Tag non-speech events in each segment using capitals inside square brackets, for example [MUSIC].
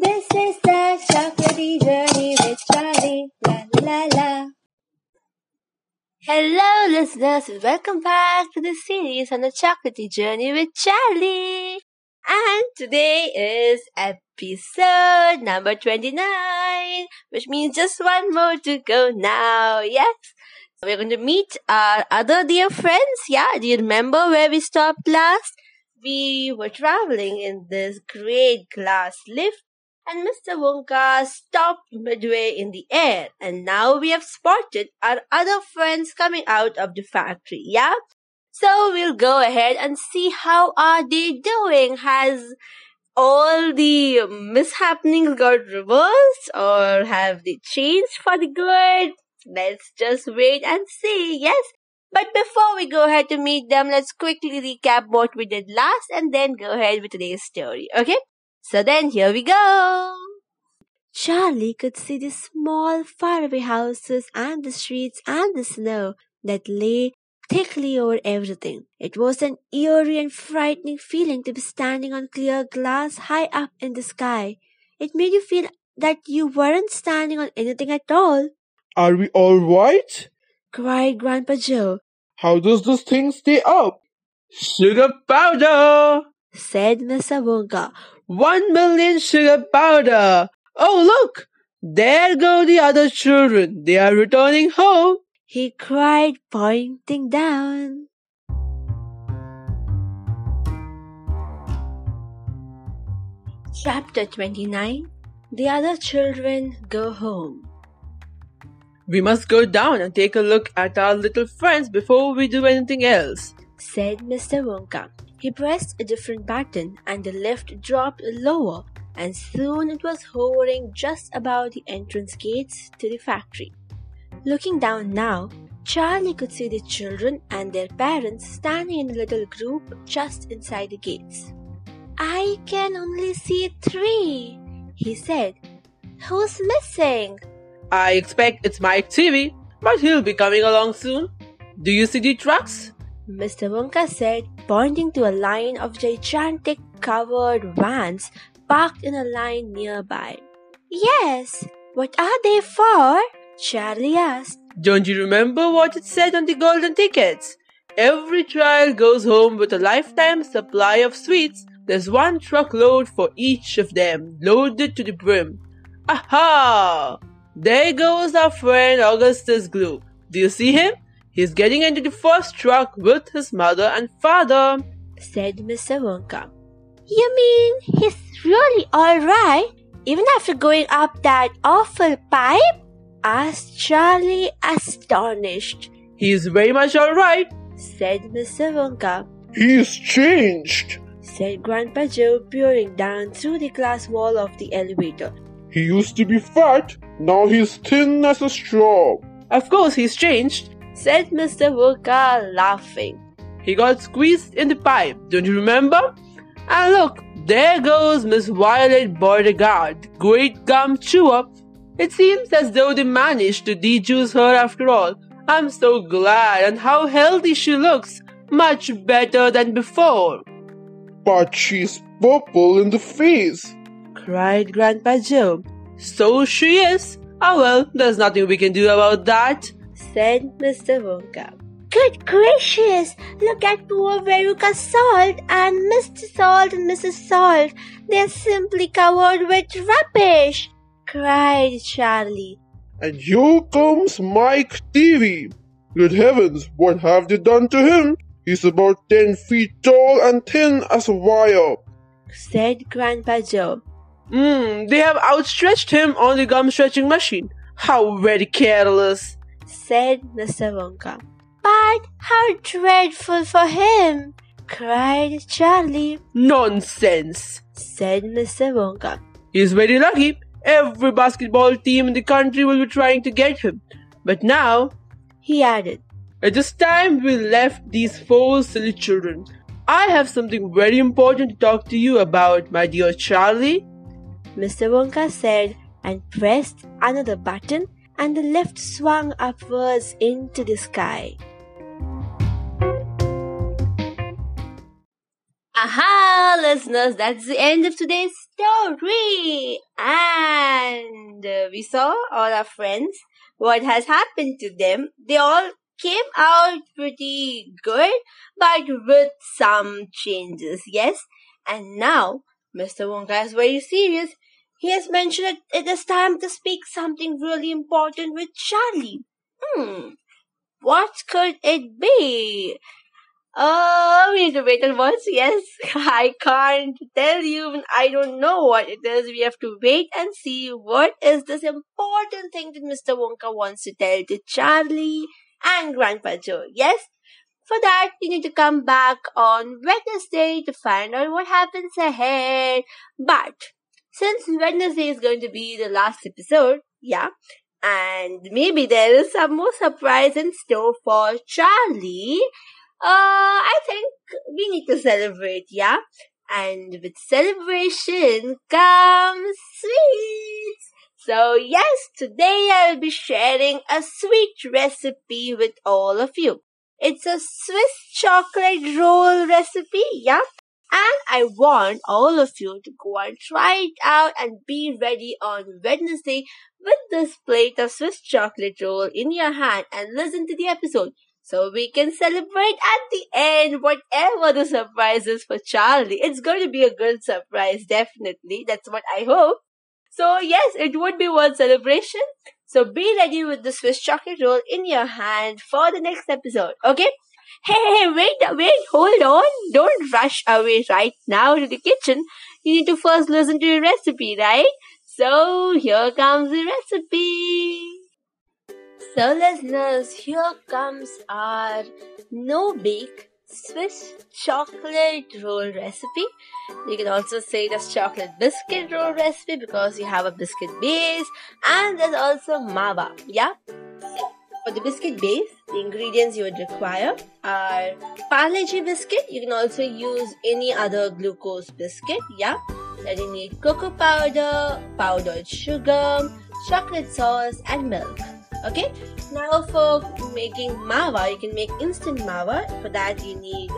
This is the chocolatey journey with Charlie. La la la. Hello, listeners, and welcome back to the series on the chocolatey journey with Charlie. And today is episode number 29, which means just one more to go now. Yes. We're going to meet our other dear friends. Yeah. Do you remember where we stopped last? We were traveling in this great glass lift and Mr. Wonka stopped midway in the air. And now we have spotted our other friends coming out of the factory. Yeah. So we'll go ahead and see how are they doing. Has all the mishappenings got reversed or have they changed for the good? Let's just wait and see. Yes. But before we go ahead to meet them, let's quickly recap what we did last and then go ahead with today's story. Okay? So then here we go. Charlie could see the small faraway houses and the streets and the snow that lay thickly over everything. It was an eerie and frightening feeling to be standing on clear glass high up in the sky. It made you feel that you weren't standing on anything at all. Are we all right? cried Grandpa Joe. How does this thing stay up? Sugar powder! said Mr. Wonka. One million sugar powder! Oh, look! There go the other children. They are returning home. He cried, pointing down. Chapter 29 The Other Children Go Home. We must go down and take a look at our little friends before we do anything else, said Mr. Wonka. He pressed a different button and the lift dropped lower and soon it was hovering just above the entrance gates to the factory. Looking down now, Charlie could see the children and their parents standing in a little group just inside the gates. I can only see three, he said. Who's missing? I expect it's Mike Teavee, but he'll be coming along soon. Do you see the trucks? Mr. Wonka said, pointing to a line of gigantic covered vans parked in a line nearby. Yes, what are they for? Charlie asked. Don't you remember what it said on the golden tickets? Every child goes home with a lifetime supply of sweets. There's one truckload for each of them, loaded to the brim. Aha! There goes our friend Augustus Gloop. Do you see him? He's getting into the first truck with his mother and father, said Mr. Wonka. You mean he's really alright, even after going up that awful pipe? asked Charlie, astonished. He's very much alright, said Mr. Wonka. He's changed, said Grandpa Joe, peering down through the glass wall of the elevator. He used to be fat, now he's thin as a straw. Of course, he's changed, said Mr. Wonka, laughing. He got squeezed in the pipe, don't you remember? And look, there goes Miss Violet Beauregarde, great gum chewer. It seems as though they managed to dejuice her after all. I'm so glad, and how healthy she looks, much better than before. But she's purple in the face, cried Grandpa Joe. So she is. Ah well, there's nothing we can do about that, said Mr. Wonka. Good gracious! Look at poor Veruca Salt and Mr. Salt and Mrs. Salt. They're simply covered with rubbish, cried Charlie. And here comes Mike Teavee. Good heavens, what have they done to him? He's about ten feet tall and thin as a wire, said Grandpa Joe. Hmm, they have outstretched him on the gum stretching machine. How very careless, said Mr. Wonka. But how dreadful for him! cried Charlie. Nonsense, said Mr. Wonka. He's very lucky. Every basketball team in the country will be trying to get him. But now, he added, it is time we left these four silly children. I have something very important to talk to you about, my dear Charlie. Mr. Wonka said and pressed another button, and the lift swung upwards into the sky. Aha, listeners, that's the end of today's story. And we saw all our friends, what has happened to them. They all came out pretty good, but with some changes, yes? And now, Mr. Wonka is very serious. He has mentioned that it is time to speak something really important with Charlie. Hmm, what could it be? Oh, we need to wait and watch. Yes, [LAUGHS] I can't tell you. I don't know what it is. We have to wait and see what is this important thing that Mr. Wonka wants to tell to Charlie and Grandpa Joe. Yes, for that, you need to come back on Wednesday to find out what happens ahead. But since Wednesday is going to be the last episode, yeah, and maybe there is some more surprise in store for Charlie, uh, I think we need to celebrate, yeah? And with celebration comes sweets. So yes, today I'll be sharing a sweet recipe with all of you. It's a Swiss chocolate roll recipe, yeah? And I want all of you to go and try it out and be ready on Wednesday with this plate of Swiss chocolate roll in your hand and listen to the episode so we can celebrate at the end whatever the surprise is for Charlie. It's going to be a good surprise, definitely. That's what I hope. So yes, it would be one celebration. So be ready with the Swiss chocolate roll in your hand for the next episode. Okay? Hey, hey, wait, wait, hold on. Don't rush away right now to the kitchen. You need to first listen to the recipe, right? So here comes the recipe. So listeners, here comes our no bake Swiss chocolate roll recipe. You can also say it as chocolate biscuit roll recipe because you have a biscuit base and there's also mava. Yeah. For the biscuit base, the ingredients you would require are Parle-G biscuit. You can also use any other glucose biscuit. Yeah. Then you need cocoa powder, powdered sugar, chocolate sauce, and milk. Okay, now for making mawa, you can make instant mawa. For that, you need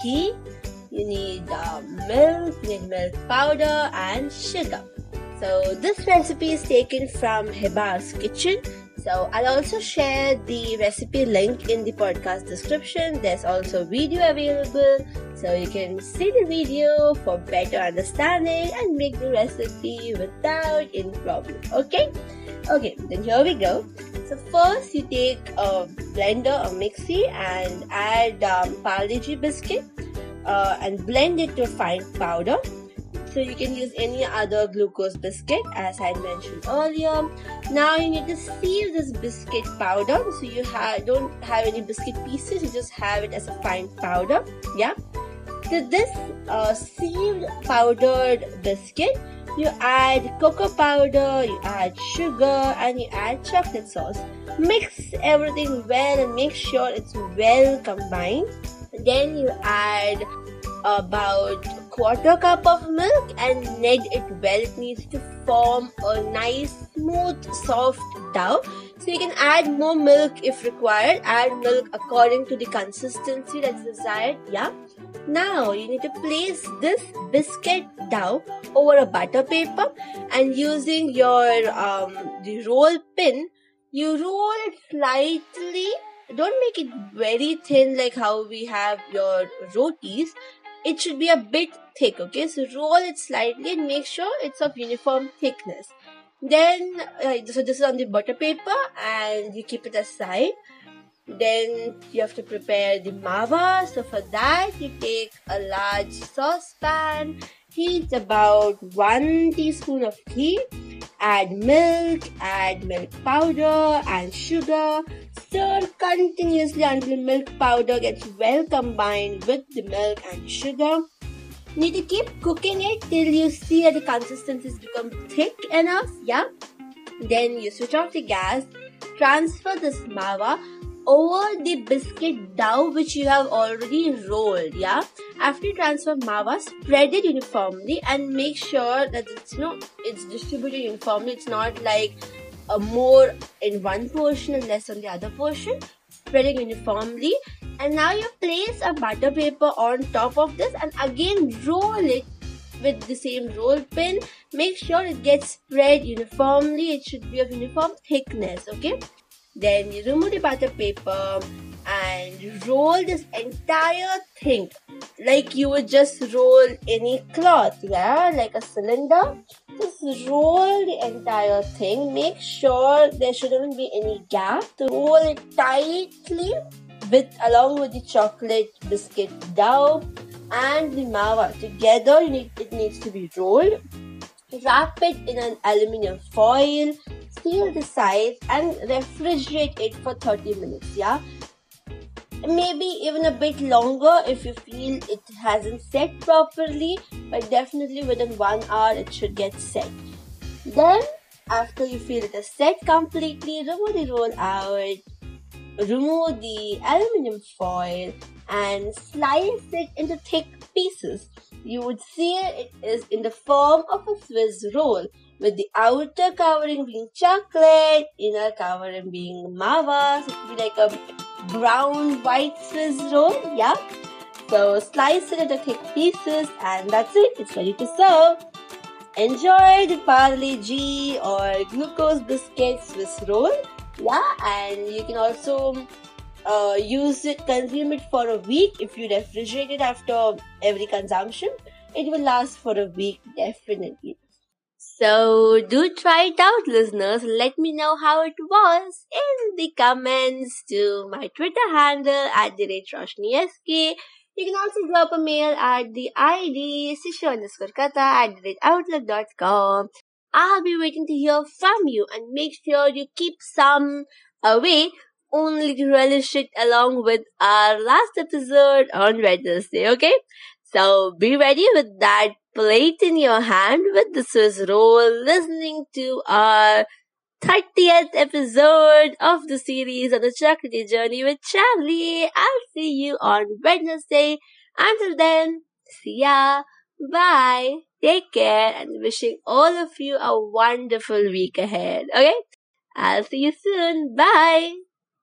ghee, you need uh, milk, you need milk powder, and sugar. So, this recipe is taken from Hebbar's kitchen. So, I'll also share the recipe link in the podcast description. There's also video available, so you can see the video for better understanding and make the recipe without any problem. Okay? Okay, then here we go. So first you take a blender or mixie and add um, biscuit uh, and blend it to a fine powder. So you can use any other glucose biscuit as I mentioned earlier. Now you need to sieve this biscuit powder. So you have don't have any biscuit pieces, you just have it as a fine powder. Yeah. To this uh, sieved powdered biscuit, you add cocoa powder, you add sugar, and you add chocolate sauce. Mix everything well and make sure it's well combined. Then you add about quarter cup of milk and knead it well. It needs to form a nice, smooth, soft dough. So you can add more milk if required. Add milk according to the consistency that's desired. Yeah. Now you need to place this biscuit dough over a butter paper and using your um, the roll pin, you roll it slightly. Don't make it very thin like how we have your rotis. It should be a bit thick, okay? So roll it slightly and make sure it's of uniform thickness. Then, uh, so this is on the butter paper and you keep it aside. Then you have to prepare the mava. So for that, you take a large saucepan, heat about one teaspoon of ghee, add milk, add milk powder and sugar. Stir continuously until milk powder gets well combined with the milk and sugar. You need to keep cooking it till you see that the consistency has become thick enough. Yeah. Then you switch off the gas, transfer this mawa over the biscuit dough which you have already rolled yeah after you transfer mava spread it uniformly and make sure that it's you know it's distributed uniformly it's not like a more in one portion and less on the other portion spreading uniformly And now you place a butter paper on top of this and again roll it with the same roll pin. Make sure it gets spread uniformly. It should be of uniform thickness, okay? Then you remove the butter paper and roll this entire thing like you would just roll any cloth, yeah, like a cylinder. Just roll the entire thing. Make sure there shouldn't be any gap. Roll it tightly with along with the chocolate biscuit dough and the mawa together. Need, it needs to be rolled. Wrap it in an aluminium foil. Seal the sides and refrigerate it for 30 minutes. Yeah, maybe even a bit longer if you feel it hasn't set properly but definitely within one hour it should get set. Then after you feel it is set completely remove the roll out remove the aluminum foil and slice it into thick pieces. You would see it is in the form of a swiss roll with the outer covering being chocolate inner covering being mava so it be like a brown white Swiss roll. Yeah. So slice it into thick pieces and that's it. It's ready to serve. Enjoy the Parle G or glucose biscuit Swiss roll. Yeah, and you can also uh, use it, consume it for a week if you refrigerate it after every consumption. It will last for a week definitely. So do try it out, listeners. Let me know how it was in the comments to my Twitter handle at the rate. You can also drop a mail at the ID sishu underscore kata at the outlook.com. I'll be waiting to hear from you and make sure you keep some away only to relish it along with our last episode on Wednesday, okay? So be ready with that plate in your hand with the Swiss roll, listening to our 30th episode of the series on the chocolate journey with Charlie. I'll see you on Wednesday. Until then, see ya. Bye. Take care and wishing all of you a wonderful week ahead. Okay? I'll see you soon. Bye.